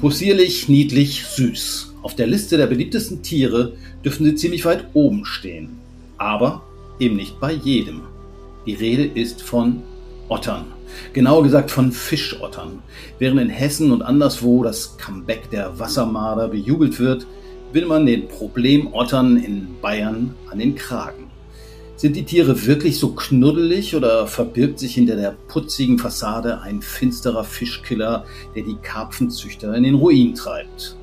Possierlich, niedlich, süß. Auf der Liste der beliebtesten Tiere dürfen sie ziemlich weit oben stehen. Aber eben nicht bei jedem. Die Rede ist von Ottern. Genauer gesagt von Fischottern. Während in Hessen und anderswo das Comeback der Wassermarder bejubelt wird, will man den Problemottern in Bayern an den Kragen. Sind die Tiere wirklich so knuddelig oder verbirgt sich hinter der putzigen Fassade ein finsterer Fischkiller, der die Karpfenzüchter in den Ruin treibt?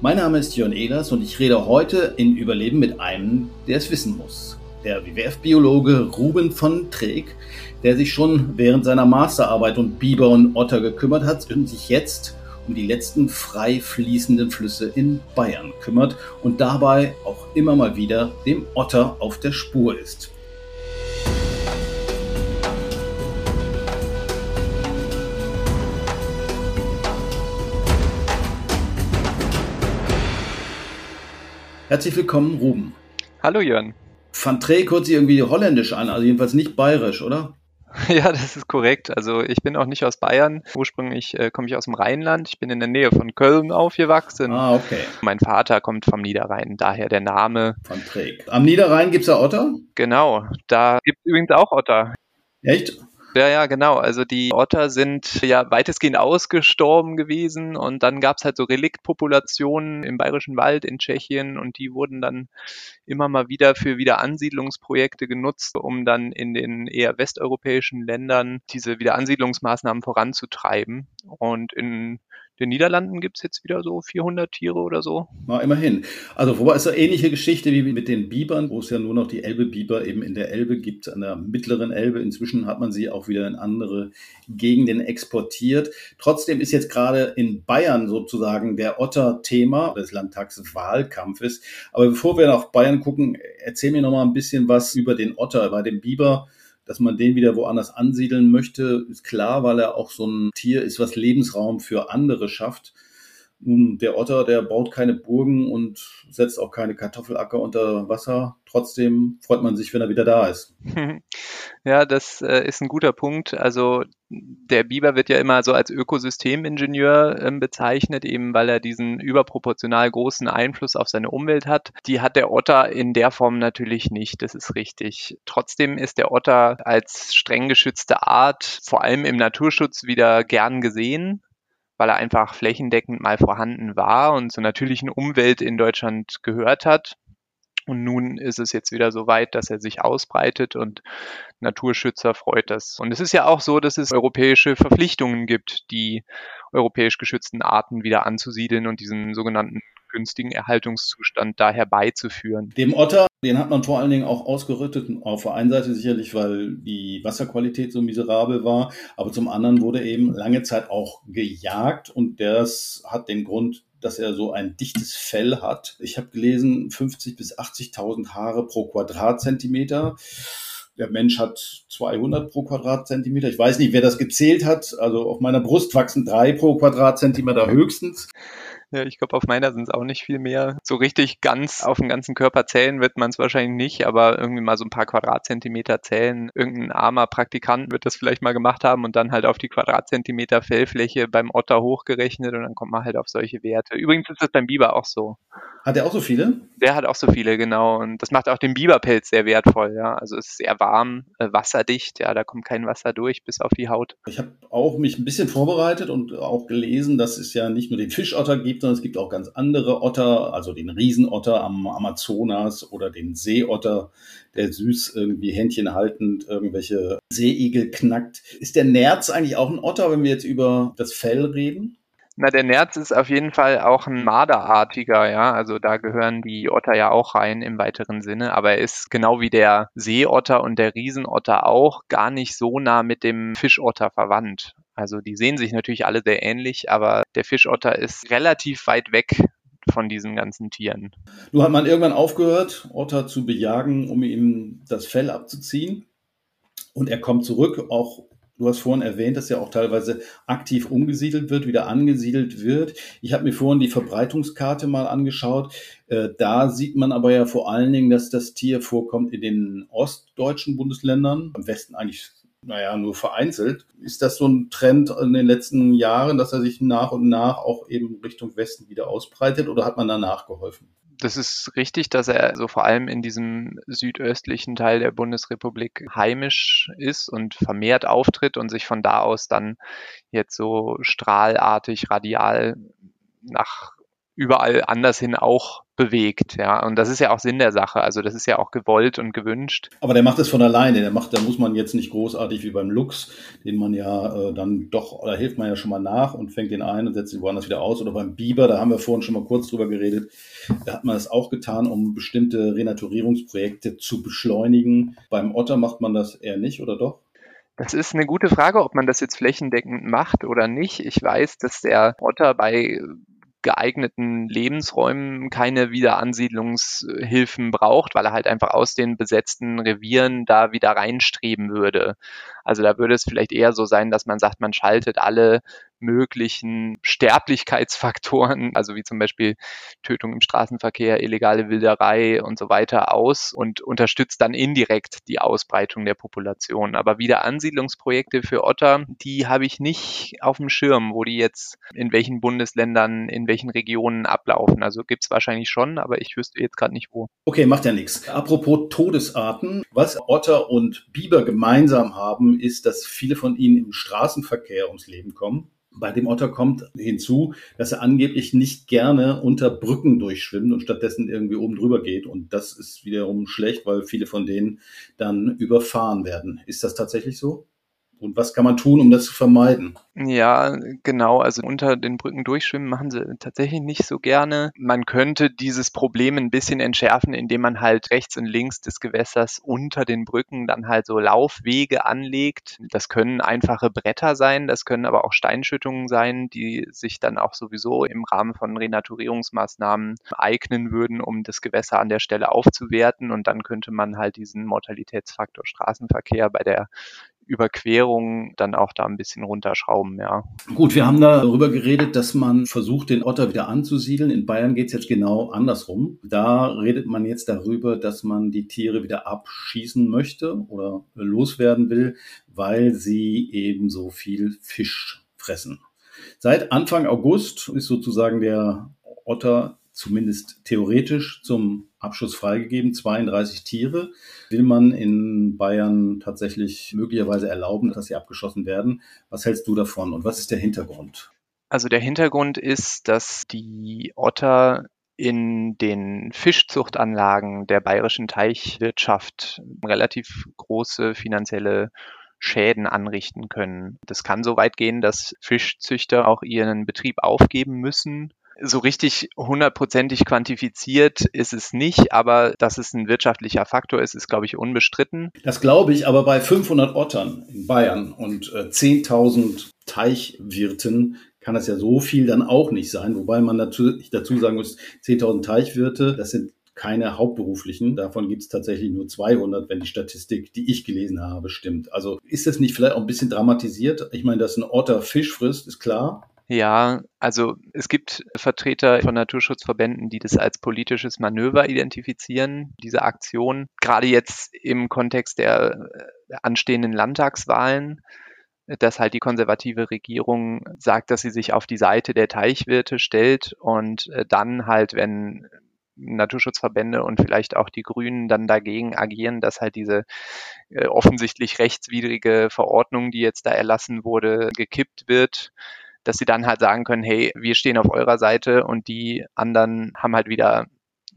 Mein Name ist Jörn Ehlers und ich rede heute in Überleben mit einem, der es wissen muss. Der WWF-Biologe Ruben von Treek, der sich schon während seiner Masterarbeit um Biber und Otter gekümmert hat und sich jetzt um die letzten frei fließenden Flüsse in Bayern kümmert und dabei auch immer mal wieder dem Otter auf der Spur ist. Herzlich willkommen, Ruben. Hallo Jörn. Van Treek hört sich irgendwie holländisch an, also jedenfalls nicht bayerisch, oder? Ja, das ist korrekt. Also ich bin auch nicht aus Bayern. Ursprünglich äh, komme ich aus dem Rheinland. Ich bin in der Nähe von Köln aufgewachsen. Ah, okay. Mein Vater kommt vom Niederrhein, daher der Name. Van Treek. Am Niederrhein gibt es ja Otter? Genau, da gibt es übrigens auch Otter. Echt? Ja, ja, genau. Also die Otter sind ja weitestgehend ausgestorben gewesen und dann gab es halt so Reliktpopulationen im Bayerischen Wald in Tschechien und die wurden dann immer mal wieder für Wiederansiedlungsprojekte genutzt, um dann in den eher westeuropäischen Ländern diese Wiederansiedlungsmaßnahmen voranzutreiben. Und in den Niederlanden gibt es jetzt wieder so 400 Tiere oder so. Na, immerhin. Also, wobei es so ähnliche Geschichte wie mit den Bibern, wo es ja nur noch die Elbe-Biber eben in der Elbe gibt, an der mittleren Elbe. Inzwischen hat man sie auch wieder in andere Gegenden exportiert. Trotzdem ist jetzt gerade in Bayern sozusagen der Otter Thema des Landtagswahlkampfes. Aber bevor wir nach Bayern gucken, erzähl mir noch mal ein bisschen was über den Otter. Bei dem Biber dass man den wieder woanders ansiedeln möchte, ist klar, weil er auch so ein Tier ist, was Lebensraum für andere schafft. Nun, der Otter, der baut keine Burgen und setzt auch keine Kartoffelacker unter Wasser. Trotzdem freut man sich, wenn er wieder da ist. Ja, das äh, ist ein guter Punkt. Also der Biber wird ja immer so als Ökosystemingenieur äh, bezeichnet, eben weil er diesen überproportional großen Einfluss auf seine Umwelt hat. Die hat der Otter in der Form natürlich nicht, das ist richtig. Trotzdem ist der Otter als streng geschützte Art vor allem im Naturschutz wieder gern gesehen weil er einfach flächendeckend mal vorhanden war und zur natürlichen Umwelt in Deutschland gehört hat. Und nun ist es jetzt wieder so weit, dass er sich ausbreitet und Naturschützer freut das. Und es ist ja auch so, dass es europäische Verpflichtungen gibt, die europäisch geschützten Arten wieder anzusiedeln und diesen sogenannten günstigen Erhaltungszustand da herbeizuführen. Dem Otter, den hat man vor allen Dingen auch ausgerüttet, auf der einen Seite sicherlich, weil die Wasserqualität so miserabel war, aber zum anderen wurde eben lange Zeit auch gejagt und das hat den Grund, dass er so ein dichtes Fell hat. Ich habe gelesen, 50 bis 80.000 Haare pro Quadratzentimeter. Der Mensch hat 200 pro Quadratzentimeter. Ich weiß nicht, wer das gezählt hat. Also auf meiner Brust wachsen drei pro Quadratzentimeter höchstens. Ja, ich glaube, auf meiner sind es auch nicht viel mehr. So richtig ganz auf den ganzen Körper zählen wird man es wahrscheinlich nicht, aber irgendwie mal so ein paar Quadratzentimeter zählen. Irgendein armer Praktikant wird das vielleicht mal gemacht haben und dann halt auf die Quadratzentimeter Fellfläche beim Otter hochgerechnet und dann kommt man halt auf solche Werte. Übrigens ist das beim Biber auch so. Hat er auch so viele? Der hat auch so viele, genau. Und das macht auch den Biberpelz sehr wertvoll, ja. Also es ist sehr warm, äh, wasserdicht, ja, da kommt kein Wasser durch bis auf die Haut. Ich habe auch mich ein bisschen vorbereitet und auch gelesen, dass es ja nicht nur den Fischotter gibt, gibt, sondern es gibt auch ganz andere Otter, also den Riesenotter am Amazonas oder den Seeotter, der süß irgendwie Händchen haltend irgendwelche Seeigel knackt. Ist der Nerz eigentlich auch ein Otter, wenn wir jetzt über das Fell reden? Na, der Nerz ist auf jeden Fall auch ein Marderartiger, ja. Also da gehören die Otter ja auch rein im weiteren Sinne. Aber er ist genau wie der Seeotter und der Riesenotter auch gar nicht so nah mit dem Fischotter verwandt. Also die sehen sich natürlich alle sehr ähnlich, aber der Fischotter ist relativ weit weg von diesen ganzen Tieren. Nun hat man irgendwann aufgehört, Otter zu bejagen, um ihm das Fell abzuziehen. Und er kommt zurück, auch Du hast vorhin erwähnt, dass er auch teilweise aktiv umgesiedelt wird, wieder angesiedelt wird. Ich habe mir vorhin die Verbreitungskarte mal angeschaut. Äh, da sieht man aber ja vor allen Dingen, dass das Tier vorkommt in den ostdeutschen Bundesländern, am Westen eigentlich naja, nur vereinzelt. Ist das so ein Trend in den letzten Jahren, dass er sich nach und nach auch eben Richtung Westen wieder ausbreitet oder hat man danach geholfen? Das ist richtig, dass er so vor allem in diesem südöstlichen Teil der Bundesrepublik heimisch ist und vermehrt auftritt und sich von da aus dann jetzt so strahlartig, radial nach überall anders hin auch bewegt, ja. Und das ist ja auch Sinn der Sache. Also das ist ja auch gewollt und gewünscht. Aber der macht es von alleine. Der macht, da muss man jetzt nicht großartig wie beim Lux, den man ja äh, dann doch, da hilft man ja schon mal nach und fängt den ein und setzt ihn woanders wieder aus. Oder beim Biber, da haben wir vorhin schon mal kurz drüber geredet. Da hat man das auch getan, um bestimmte Renaturierungsprojekte zu beschleunigen. Beim Otter macht man das eher nicht, oder doch? Das ist eine gute Frage, ob man das jetzt flächendeckend macht oder nicht. Ich weiß, dass der Otter bei geeigneten Lebensräumen keine Wiederansiedlungshilfen braucht, weil er halt einfach aus den besetzten Revieren da wieder reinstreben würde. Also da würde es vielleicht eher so sein, dass man sagt, man schaltet alle möglichen Sterblichkeitsfaktoren, also wie zum Beispiel Tötung im Straßenverkehr, illegale Wilderei und so weiter aus und unterstützt dann indirekt die Ausbreitung der Population. Aber wieder Ansiedlungsprojekte für Otter, die habe ich nicht auf dem Schirm, wo die jetzt in welchen Bundesländern, in welchen Regionen ablaufen. Also gibt es wahrscheinlich schon, aber ich wüsste jetzt gerade nicht wo. Okay, macht ja nichts. Apropos Todesarten, was Otter und Biber gemeinsam haben, ist, dass viele von ihnen im Straßenverkehr ums Leben kommen. Bei dem Otter kommt hinzu, dass er angeblich nicht gerne unter Brücken durchschwimmt und stattdessen irgendwie oben drüber geht. Und das ist wiederum schlecht, weil viele von denen dann überfahren werden. Ist das tatsächlich so? Und was kann man tun, um das zu vermeiden? Ja, genau. Also unter den Brücken durchschwimmen machen sie tatsächlich nicht so gerne. Man könnte dieses Problem ein bisschen entschärfen, indem man halt rechts und links des Gewässers unter den Brücken dann halt so Laufwege anlegt. Das können einfache Bretter sein, das können aber auch Steinschüttungen sein, die sich dann auch sowieso im Rahmen von Renaturierungsmaßnahmen eignen würden, um das Gewässer an der Stelle aufzuwerten. Und dann könnte man halt diesen Mortalitätsfaktor Straßenverkehr bei der Überquerung dann auch da ein bisschen runterschrauben, ja. Gut, wir haben darüber geredet, dass man versucht, den Otter wieder anzusiedeln. In Bayern geht es jetzt genau andersrum. Da redet man jetzt darüber, dass man die Tiere wieder abschießen möchte oder loswerden will, weil sie eben so viel Fisch fressen. Seit Anfang August ist sozusagen der Otter zumindest theoretisch zum Abschuss freigegeben. 32 Tiere will man in Bayern tatsächlich möglicherweise erlauben, dass sie abgeschossen werden. Was hältst du davon und was ist der Hintergrund? Also der Hintergrund ist, dass die Otter in den Fischzuchtanlagen der bayerischen Teichwirtschaft relativ große finanzielle Schäden anrichten können. Das kann so weit gehen, dass Fischzüchter auch ihren Betrieb aufgeben müssen, so richtig hundertprozentig quantifiziert ist es nicht, aber dass es ein wirtschaftlicher Faktor ist, ist, glaube ich, unbestritten. Das glaube ich, aber bei 500 Ottern in Bayern und äh, 10.000 Teichwirten kann das ja so viel dann auch nicht sein. Wobei man natürlich dazu sagen muss, 10.000 Teichwirte, das sind keine hauptberuflichen. Davon gibt es tatsächlich nur 200, wenn die Statistik, die ich gelesen habe, stimmt. Also ist das nicht vielleicht auch ein bisschen dramatisiert? Ich meine, dass ein Otter Fisch frisst, ist klar. Ja, also es gibt Vertreter von Naturschutzverbänden, die das als politisches Manöver identifizieren, diese Aktion. Gerade jetzt im Kontext der äh, anstehenden Landtagswahlen, dass halt die konservative Regierung sagt, dass sie sich auf die Seite der Teichwirte stellt und äh, dann halt, wenn Naturschutzverbände und vielleicht auch die Grünen dann dagegen agieren, dass halt diese äh, offensichtlich rechtswidrige Verordnung, die jetzt da erlassen wurde, gekippt wird dass sie dann halt sagen können, hey, wir stehen auf eurer Seite und die anderen haben halt wieder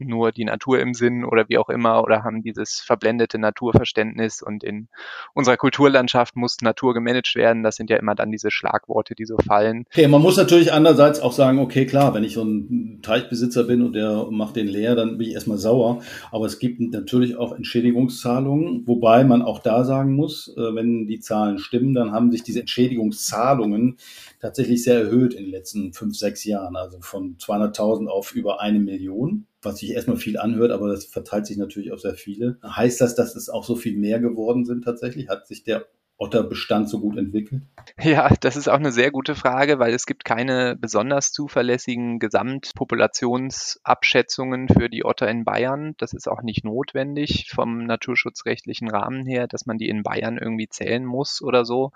nur die Natur im Sinn oder wie auch immer oder haben dieses verblendete Naturverständnis und in unserer Kulturlandschaft muss Natur gemanagt werden. Das sind ja immer dann diese Schlagworte, die so fallen. Okay, man muss natürlich andererseits auch sagen, okay, klar, wenn ich so ein Teichbesitzer bin und der macht den leer, dann bin ich erstmal sauer. Aber es gibt natürlich auch Entschädigungszahlungen, wobei man auch da sagen muss, äh, wenn die Zahlen stimmen, dann haben sich diese Entschädigungszahlungen tatsächlich sehr erhöht in den letzten fünf, sechs Jahren. Also von 200.000 auf über eine Million was sich erstmal viel anhört, aber das verteilt sich natürlich auf sehr viele. Heißt das, dass es auch so viel mehr geworden sind tatsächlich? Hat sich der Otterbestand so gut entwickelt? Ja, das ist auch eine sehr gute Frage, weil es gibt keine besonders zuverlässigen Gesamtpopulationsabschätzungen für die Otter in Bayern. Das ist auch nicht notwendig vom naturschutzrechtlichen Rahmen her, dass man die in Bayern irgendwie zählen muss oder so.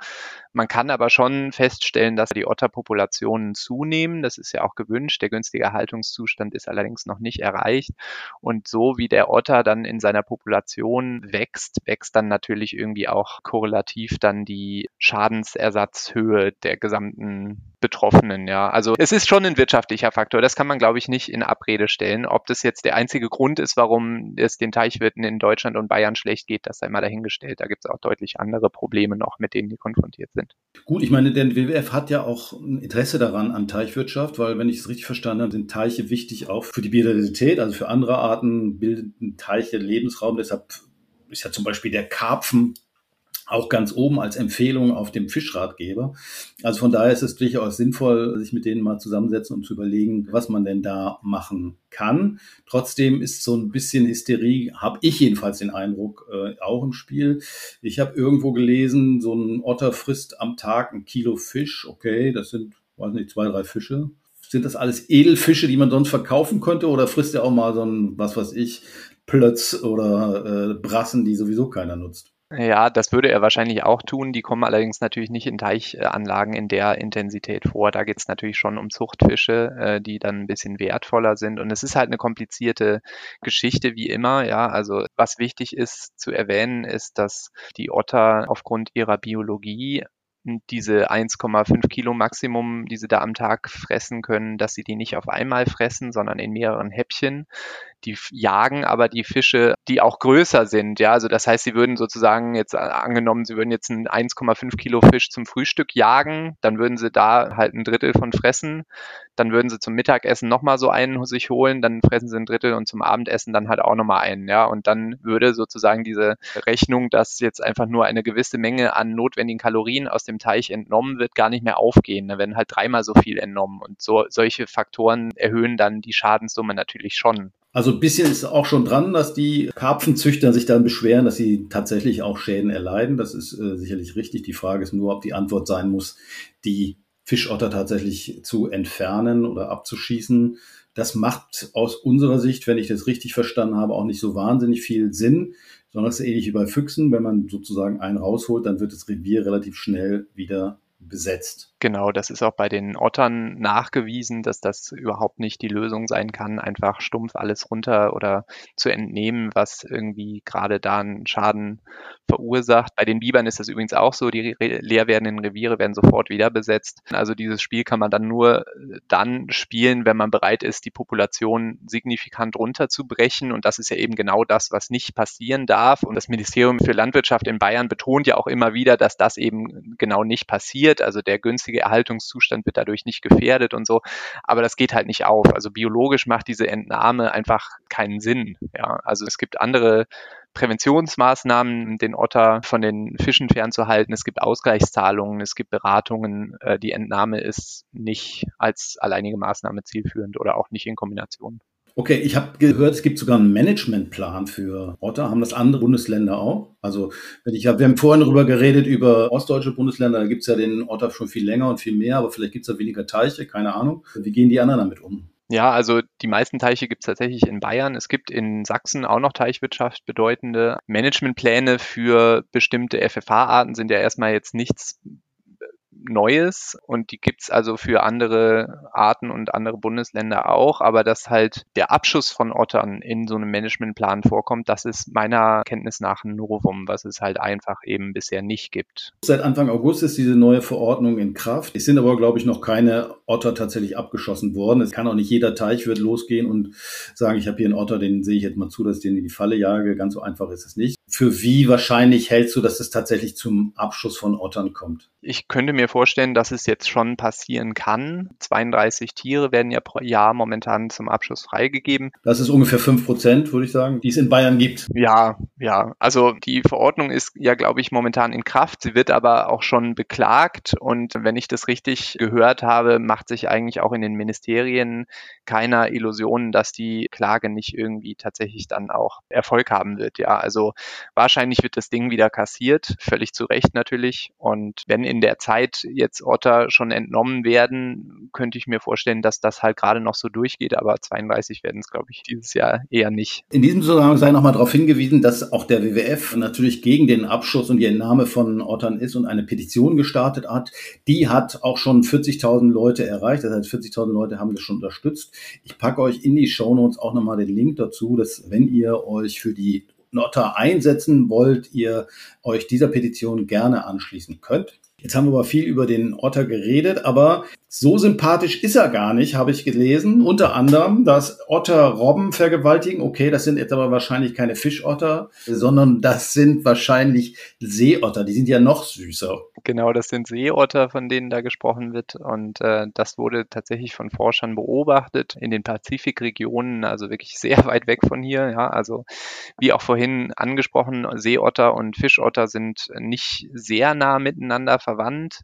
Man kann aber schon feststellen, dass die Otterpopulationen zunehmen. Das ist ja auch gewünscht. Der günstige Erhaltungszustand ist allerdings noch nicht erreicht. Und so wie der Otter dann in seiner Population wächst, wächst dann natürlich irgendwie auch korrelativ dann die Schadensersatzhöhe der gesamten Betroffenen, ja. Also es ist schon ein wirtschaftlicher Faktor. Das kann man, glaube ich, nicht in Abrede stellen. Ob das jetzt der einzige Grund ist, warum es den Teichwirten in Deutschland und Bayern schlecht geht, das sei mal dahingestellt. Da gibt es auch deutlich andere Probleme noch, mit denen die konfrontiert sind. Gut, ich meine, der WWF hat ja auch ein Interesse daran an Teichwirtschaft, weil, wenn ich es richtig verstanden habe, sind Teiche wichtig auch für die Biodiversität, also für andere Arten bilden Teiche Lebensraum. Deshalb ist ja zum Beispiel der Karpfen auch ganz oben als Empfehlung auf dem Fischratgeber. Also von daher ist es durchaus sinnvoll, sich mit denen mal zusammensetzen und zu überlegen, was man denn da machen kann. Trotzdem ist so ein bisschen Hysterie, habe ich jedenfalls den Eindruck, äh, auch im Spiel. Ich habe irgendwo gelesen, so ein Otter frisst am Tag ein Kilo Fisch. Okay, das sind, weiß nicht, zwei, drei Fische. Sind das alles Edelfische, die man sonst verkaufen könnte? Oder frisst er auch mal so ein, was weiß ich, Plötz oder äh, Brassen, die sowieso keiner nutzt? Ja, das würde er wahrscheinlich auch tun. Die kommen allerdings natürlich nicht in Teichanlagen in der Intensität vor. Da geht es natürlich schon um Zuchtfische, äh, die dann ein bisschen wertvoller sind. Und es ist halt eine komplizierte Geschichte, wie immer. Ja, also was wichtig ist zu erwähnen, ist, dass die Otter aufgrund ihrer Biologie diese 1,5 Kilo Maximum, die sie da am Tag fressen können, dass sie die nicht auf einmal fressen, sondern in mehreren Häppchen die jagen aber die Fische, die auch größer sind. Ja, also das heißt, sie würden sozusagen jetzt äh, angenommen, sie würden jetzt einen 1,5 Kilo Fisch zum Frühstück jagen, dann würden sie da halt ein Drittel von fressen. Dann würden sie zum Mittagessen nochmal so einen sich holen, dann fressen sie ein Drittel und zum Abendessen dann halt auch nochmal einen. Ja, und dann würde sozusagen diese Rechnung, dass jetzt einfach nur eine gewisse Menge an notwendigen Kalorien aus dem Teich entnommen wird, gar nicht mehr aufgehen. Da werden halt dreimal so viel entnommen. Und so, solche Faktoren erhöhen dann die Schadenssumme natürlich schon. Also ein bisschen ist auch schon dran, dass die Karpfenzüchter sich dann beschweren, dass sie tatsächlich auch Schäden erleiden. Das ist äh, sicherlich richtig. Die Frage ist nur, ob die Antwort sein muss, die Fischotter tatsächlich zu entfernen oder abzuschießen. Das macht aus unserer Sicht, wenn ich das richtig verstanden habe, auch nicht so wahnsinnig viel Sinn, sondern es ist ähnlich wie bei Füchsen. Wenn man sozusagen einen rausholt, dann wird das Revier relativ schnell wieder besetzt. Genau, das ist auch bei den Ottern nachgewiesen, dass das überhaupt nicht die Lösung sein kann, einfach stumpf alles runter oder zu entnehmen, was irgendwie gerade da einen Schaden verursacht. Bei den Bibern ist das übrigens auch so, die leer werdenden Reviere werden sofort wieder besetzt. Also dieses Spiel kann man dann nur dann spielen, wenn man bereit ist, die Population signifikant runterzubrechen. Und das ist ja eben genau das, was nicht passieren darf. Und das Ministerium für Landwirtschaft in Bayern betont ja auch immer wieder, dass das eben genau nicht passiert. Also der günstige geistige Erhaltungszustand wird dadurch nicht gefährdet und so. Aber das geht halt nicht auf. Also biologisch macht diese Entnahme einfach keinen Sinn. Ja, also es gibt andere Präventionsmaßnahmen, den Otter von den Fischen fernzuhalten. Es gibt Ausgleichszahlungen, es gibt Beratungen. Äh, die Entnahme ist nicht als alleinige Maßnahme zielführend oder auch nicht in Kombination. Okay, ich habe gehört, es gibt sogar einen Managementplan für Otter. Haben das andere Bundesländer auch? Also ich hab, wir haben vorhin darüber geredet, über ostdeutsche Bundesländer, da gibt es ja den Otter schon viel länger und viel mehr, aber vielleicht gibt es da weniger Teiche, keine Ahnung. Wie gehen die anderen damit um? Ja, also die meisten Teiche gibt es tatsächlich in Bayern. Es gibt in Sachsen auch noch Teichwirtschaft bedeutende Managementpläne für bestimmte FFH-Arten sind ja erstmal jetzt nichts Neues und die gibt's also für andere Arten und andere Bundesländer auch, aber dass halt der Abschuss von Ottern in so einem Managementplan vorkommt, das ist meiner Kenntnis nach ein Novum, was es halt einfach eben bisher nicht gibt. Seit Anfang August ist diese neue Verordnung in Kraft. Es sind aber, glaube ich, noch keine Otter tatsächlich abgeschossen worden. Es kann auch nicht jeder Teich wird losgehen und sagen, ich habe hier einen Otter, den sehe ich jetzt mal zu, dass ich den in die Falle jage. Ganz so einfach ist es nicht. Für wie wahrscheinlich hältst du, dass es tatsächlich zum Abschuss von Ottern kommt? Ich könnte mir vorstellen, dass es jetzt schon passieren kann. 32 Tiere werden ja pro Jahr momentan zum Abschuss freigegeben. Das ist ungefähr fünf Prozent, würde ich sagen, die es in Bayern gibt. Ja, ja. Also die Verordnung ist ja, glaube ich, momentan in Kraft. Sie wird aber auch schon beklagt. Und wenn ich das richtig gehört habe, macht sich eigentlich auch in den Ministerien keiner Illusionen, dass die Klage nicht irgendwie tatsächlich dann auch Erfolg haben wird. Ja, also wahrscheinlich wird das Ding wieder kassiert, völlig zu Recht natürlich. Und wenn in der Zeit jetzt Otter schon entnommen werden, könnte ich mir vorstellen, dass das halt gerade noch so durchgeht, aber 32 werden es, glaube ich, dieses Jahr eher nicht. In diesem Zusammenhang sei nochmal darauf hingewiesen, dass auch der WWF natürlich gegen den Abschuss und die Entnahme von Ottern ist und eine Petition gestartet hat. Die hat auch schon 40.000 Leute erreicht, das heißt 40.000 Leute haben das schon unterstützt. Ich packe euch in die Shownotes auch nochmal den Link dazu, dass wenn ihr euch für die Otter einsetzen wollt, ihr euch dieser Petition gerne anschließen könnt. Jetzt haben wir aber viel über den Otter geredet, aber so sympathisch ist er gar nicht, habe ich gelesen. Unter anderem, dass Otter Robben vergewaltigen. Okay, das sind jetzt aber wahrscheinlich keine Fischotter, sondern das sind wahrscheinlich Seeotter. Die sind ja noch süßer. Genau, das sind Seeotter, von denen da gesprochen wird. Und äh, das wurde tatsächlich von Forschern beobachtet in den Pazifikregionen, also wirklich sehr weit weg von hier. Ja, also wie auch vorhin angesprochen, Seeotter und Fischotter sind nicht sehr nah miteinander verwandt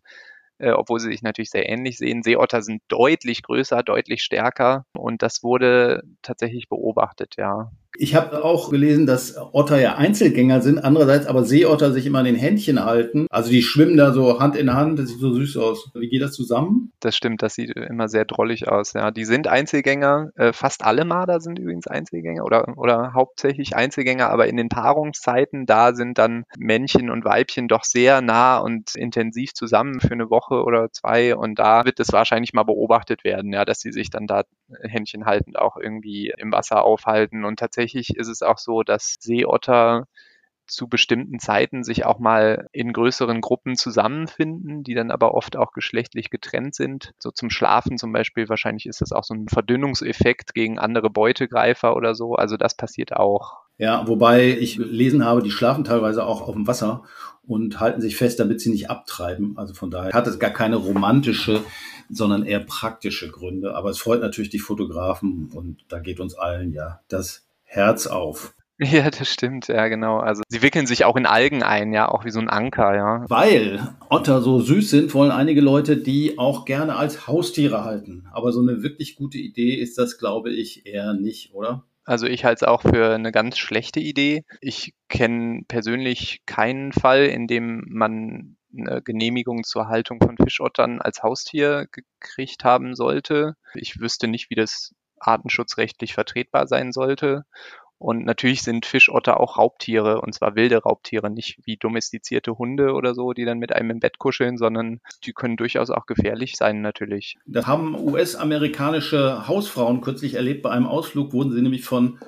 äh, obwohl sie sich natürlich sehr ähnlich sehen. Seeotter sind deutlich größer, deutlich stärker und das wurde tatsächlich beobachtet, ja. Ich habe auch gelesen, dass Otter ja Einzelgänger sind, andererseits aber Seeotter sich immer an den Händchen halten. Also die schwimmen da so Hand in Hand, das sieht so süß aus. Wie geht das zusammen? Das stimmt, das sieht immer sehr drollig aus. Ja, die sind Einzelgänger. Äh, fast alle Marder sind übrigens Einzelgänger oder, oder hauptsächlich Einzelgänger, aber in den Paarungszeiten, da sind dann Männchen und Weibchen doch sehr nah und intensiv zusammen für eine Woche oder zwei und da wird es wahrscheinlich mal beobachtet werden, ja, dass sie sich dann da Händchen haltend auch irgendwie im Wasser aufhalten und tatsächlich tatsächlich ist es auch so, dass Seeotter zu bestimmten Zeiten sich auch mal in größeren Gruppen zusammenfinden, die dann aber oft auch geschlechtlich getrennt sind. So zum Schlafen zum Beispiel, wahrscheinlich ist das auch so ein Verdünnungseffekt gegen andere Beutegreifer oder so. Also das passiert auch. Ja, wobei ich gelesen habe, die schlafen teilweise auch auf dem Wasser und halten sich fest, damit sie nicht abtreiben. Also von daher hat es gar keine romantische, sondern eher praktische Gründe. Aber es freut natürlich die Fotografen und da geht uns allen ja das Herz auf. Ja, das stimmt, ja, genau. Also sie wickeln sich auch in Algen ein, ja, auch wie so ein Anker, ja. Weil Otter so süß sind, wollen einige Leute die auch gerne als Haustiere halten. Aber so eine wirklich gute Idee ist das, glaube ich, eher nicht, oder? Also ich halte es auch für eine ganz schlechte Idee. Ich kenne persönlich keinen Fall, in dem man eine Genehmigung zur Haltung von Fischottern als Haustier gekriegt haben sollte. Ich wüsste nicht, wie das artenschutzrechtlich vertretbar sein sollte. Und natürlich sind Fischotter auch Raubtiere, und zwar wilde Raubtiere, nicht wie domestizierte Hunde oder so, die dann mit einem im Bett kuscheln, sondern die können durchaus auch gefährlich sein, natürlich. Das haben US-amerikanische Hausfrauen kürzlich erlebt. Bei einem Ausflug wurden sie nämlich von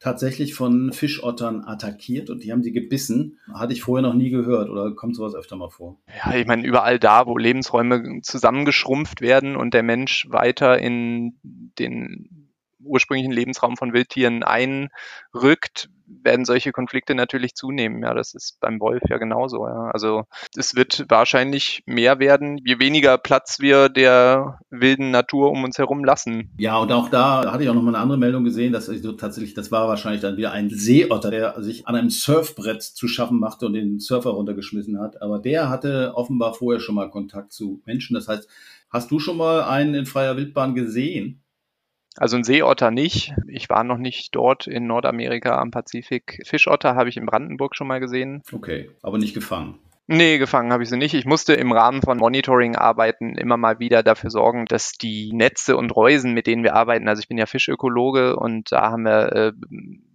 tatsächlich von Fischottern attackiert und die haben sie gebissen. Hatte ich vorher noch nie gehört oder kommt sowas öfter mal vor? Ja, ich meine, überall da, wo Lebensräume zusammengeschrumpft werden und der Mensch weiter in den ursprünglichen Lebensraum von Wildtieren einrückt, werden solche Konflikte natürlich zunehmen. Ja, das ist beim Wolf ja genauso. Ja. Also es wird wahrscheinlich mehr werden, je weniger Platz wir der wilden Natur um uns herum lassen. Ja, und auch da hatte ich auch noch mal eine andere Meldung gesehen, dass also tatsächlich, das war wahrscheinlich dann wieder ein Seeotter, der sich an einem Surfbrett zu schaffen machte und den Surfer runtergeschmissen hat. Aber der hatte offenbar vorher schon mal Kontakt zu Menschen. Das heißt, hast du schon mal einen in freier Wildbahn gesehen? Also ein Seeotter nicht. Ich war noch nicht dort in Nordamerika am Pazifik. Fischotter habe ich in Brandenburg schon mal gesehen. Okay, aber nicht gefangen. Nee, gefangen habe ich sie nicht. Ich musste im Rahmen von Monitoring-Arbeiten immer mal wieder dafür sorgen, dass die Netze und Reusen, mit denen wir arbeiten, also ich bin ja Fischökologe und da haben wir äh,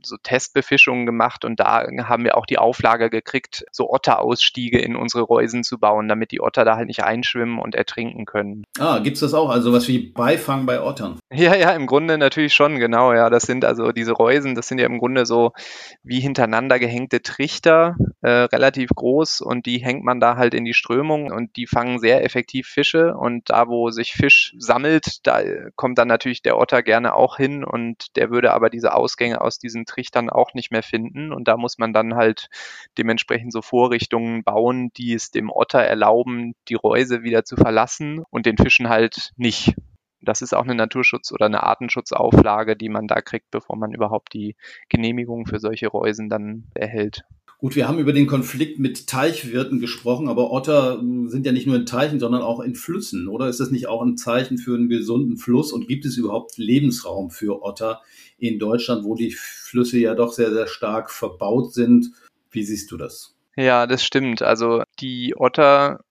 so Testbefischungen gemacht und da haben wir auch die Auflage gekriegt, so Otterausstiege in unsere Reusen zu bauen, damit die Otter da halt nicht einschwimmen und ertrinken können. Ah, gibt's das auch? Also was wie Beifang bei Ottern? Ja, ja, im Grunde natürlich schon, genau. Ja, das sind also diese Reusen, das sind ja im Grunde so wie hintereinander gehängte Trichter, äh, relativ groß und die hängt man da halt in die Strömung und die fangen sehr effektiv Fische und da, wo sich Fisch sammelt, da kommt dann natürlich der Otter gerne auch hin und der würde aber diese Ausgänge aus diesen Trichtern auch nicht mehr finden. Und da muss man dann halt dementsprechend so Vorrichtungen bauen, die es dem Otter erlauben, die Reuse wieder zu verlassen und den Fischen halt nicht. Das ist auch eine Naturschutz- oder eine Artenschutzauflage, die man da kriegt, bevor man überhaupt die Genehmigung für solche Reusen dann erhält. Gut, wir haben über den Konflikt mit Teichwirten gesprochen, aber Otter hm, sind ja nicht nur in Teichen, sondern auch in Flüssen, oder? Ist das nicht auch ein Zeichen für einen gesunden Fluss? Und gibt es überhaupt Lebensraum für Otter in Deutschland, wo die Flüsse ja doch sehr, sehr stark verbaut sind? Wie siehst du das? Ja, das stimmt. Also die Otter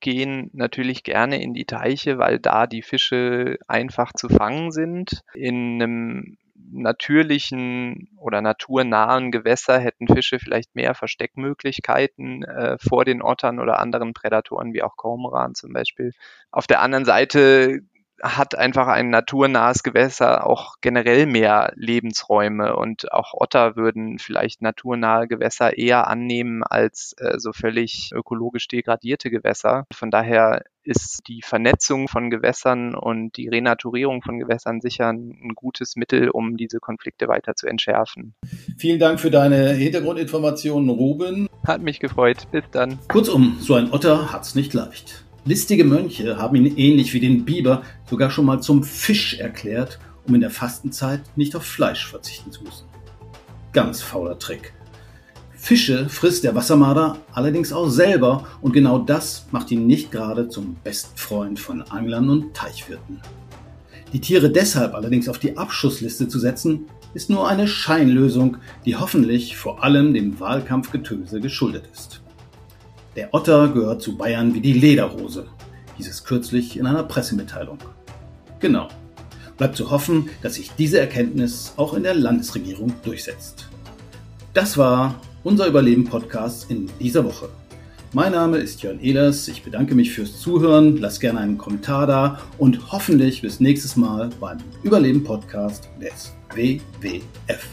gehen natürlich gerne in die Teiche, weil da die Fische einfach zu fangen sind. In einem natürlichen oder naturnahen Gewässer hätten Fische vielleicht mehr Versteckmöglichkeiten äh, vor den Ottern oder anderen Prädatoren, wie auch Kormoran zum Beispiel. Auf der anderen Seite hat einfach ein naturnahes Gewässer auch generell mehr Lebensräume und auch Otter würden vielleicht naturnahe Gewässer eher annehmen als äh, so völlig ökologisch degradierte Gewässer. Von daher ist die Vernetzung von Gewässern und die Renaturierung von Gewässern sicher ein gutes Mittel, um diese Konflikte weiter zu entschärfen. Vielen Dank für deine Hintergrundinformationen, Ruben. Hat mich gefreut. Bis dann. Kurzum, so ein Otter hat's nicht leicht. Listige Mönche haben ihn ähnlich wie den Biber sogar schon mal zum Fisch erklärt, um in der Fastenzeit nicht auf Fleisch verzichten zu müssen. Ganz fauler Trick. Fische frisst der Wassermarder allerdings auch selber und genau das macht ihn nicht gerade zum besten Freund von Anglern und Teichwirten. Die Tiere deshalb allerdings auf die Abschussliste zu setzen, ist nur eine Scheinlösung, die hoffentlich vor allem dem Wahlkampfgetöse geschuldet ist. Der Otter gehört zu Bayern wie die Lederhose, hieß es kürzlich in einer Pressemitteilung. Genau. Bleibt zu hoffen, dass sich diese Erkenntnis auch in der Landesregierung durchsetzt. Das war unser Überleben-Podcast in dieser Woche. Mein Name ist Jörn Ehlers. Ich bedanke mich fürs Zuhören. Lasst gerne einen Kommentar da und hoffentlich bis nächstes Mal beim Überleben-Podcast des WWF.